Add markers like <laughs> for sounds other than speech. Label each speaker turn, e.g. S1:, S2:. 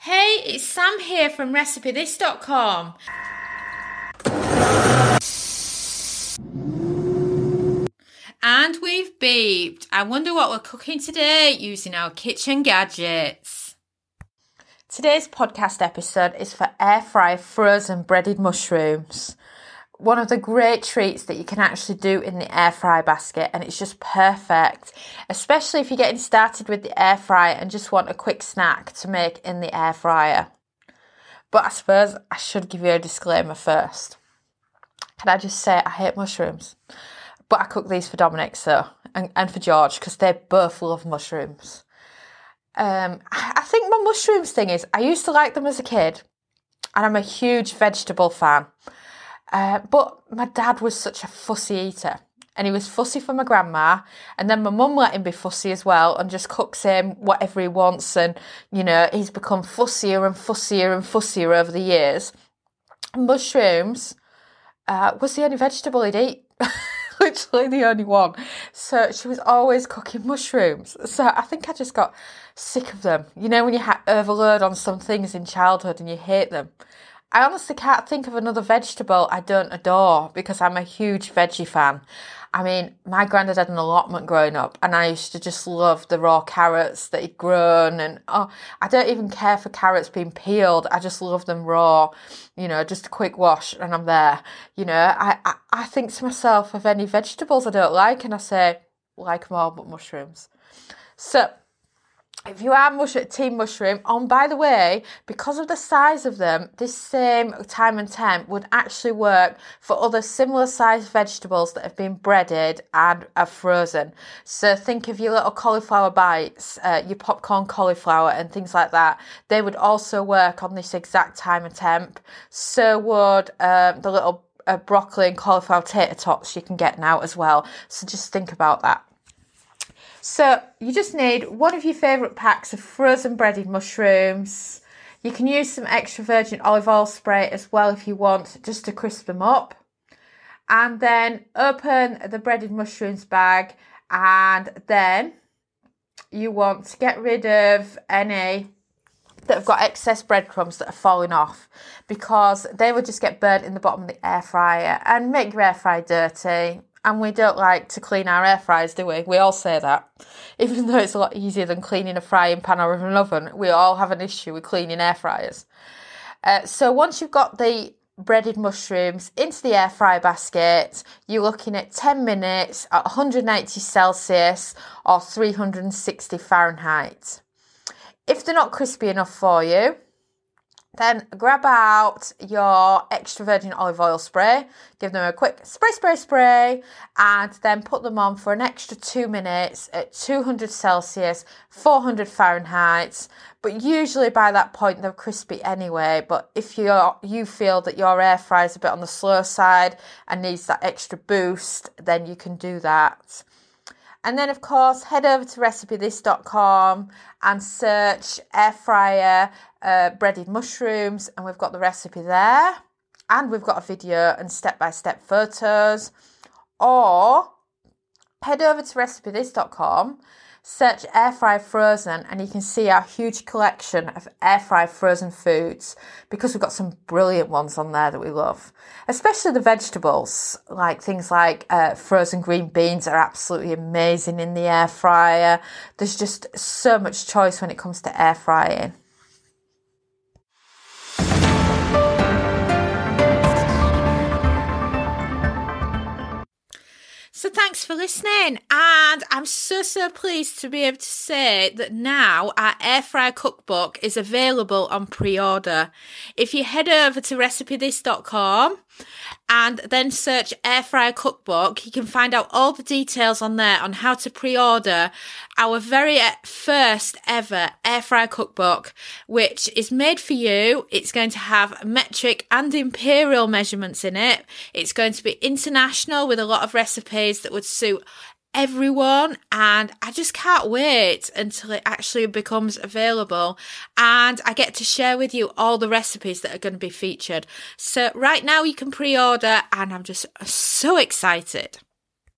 S1: Hey, it's Sam here from RecipeThis.com. And we've beeped. I wonder what we're cooking today using our kitchen gadgets.
S2: Today's podcast episode is for air fry frozen breaded mushrooms. One of the great treats that you can actually do in the air fry basket, and it's just perfect, especially if you're getting started with the air fry and just want a quick snack to make in the air fryer. But I suppose I should give you a disclaimer first. Can I just say I hate mushrooms? But I cook these for Dominic, so and, and for George because they both love mushrooms. Um, I think my mushrooms thing is I used to like them as a kid, and I'm a huge vegetable fan. Uh, but my dad was such a fussy eater, and he was fussy for my grandma, and then my mum let him be fussy as well, and just cooks him whatever he wants, and you know he's become fussier and fussier and fussier over the years. Mushrooms uh, was the only vegetable he'd eat. <laughs> literally the only one. So she was always cooking mushrooms. So I think I just got sick of them. You know, when you ha- overload on some things in childhood and you hate them. I honestly can't think of another vegetable I don't adore because I'm a huge veggie fan. I mean, my granddad had an allotment growing up, and I used to just love the raw carrots that he'd grown. And oh, I don't even care for carrots being peeled. I just love them raw. You know, just a quick wash, and I'm there. You know, I, I, I think to myself of any vegetables I don't like, and I say like them all but mushrooms. So if you are mush- team mushroom, on by the way, because of the size of them, this same time and temp would actually work for other similar sized vegetables that have been breaded and are frozen. So think of your little cauliflower bites, uh, your popcorn cauliflower, and things like that. They would also work on this exact time and temp. So would um, the little uh, broccoli and cauliflower tater tots you can get now as well. So just think about that. So you just need one of your favourite packs of frozen breaded mushrooms. You can use some extra virgin olive oil spray as well if you want, just to crisp them up. And then open the breaded mushrooms bag, and then you want to get rid of any that have got excess breadcrumbs that are falling off because they will just get burnt in the bottom of the air fryer and make your air fryer dirty and we don't like to clean our air fryers, do we? We all say that. Even though it's a lot easier than cleaning a frying pan or an oven, we all have an issue with cleaning air fryers. Uh, so once you've got the breaded mushrooms into the air fry basket, you're looking at 10 minutes at 180 Celsius or 360 Fahrenheit. If they're not crispy enough for you, then grab out your extra virgin olive oil spray, give them a quick spray, spray, spray, and then put them on for an extra two minutes at 200 Celsius, 400 Fahrenheit. But usually by that point they're crispy anyway. But if you you feel that your air fry is a bit on the slow side and needs that extra boost, then you can do that. And then, of course, head over to recipethis.com and search air fryer uh, breaded mushrooms, and we've got the recipe there. And we've got a video and step by step photos. Or head over to recipethis.com Search air fry frozen and you can see our huge collection of air fry frozen foods because we've got some brilliant ones on there that we love. Especially the vegetables, like things like uh, frozen green beans are absolutely amazing in the air fryer. There's just so much choice when it comes to air frying.
S1: So thanks for listening. And I'm so, so pleased to be able to say that now our air fryer cookbook is available on pre order. If you head over to recipethis.com and then search air fryer cookbook, you can find out all the details on there on how to pre order our very first ever air fryer cookbook, which is made for you. It's going to have metric and imperial measurements in it. It's going to be international with a lot of recipes that would suit everyone and I just can't wait until it actually becomes available and I get to share with you all the recipes that are going to be featured. So right now you can pre-order and I'm just so excited.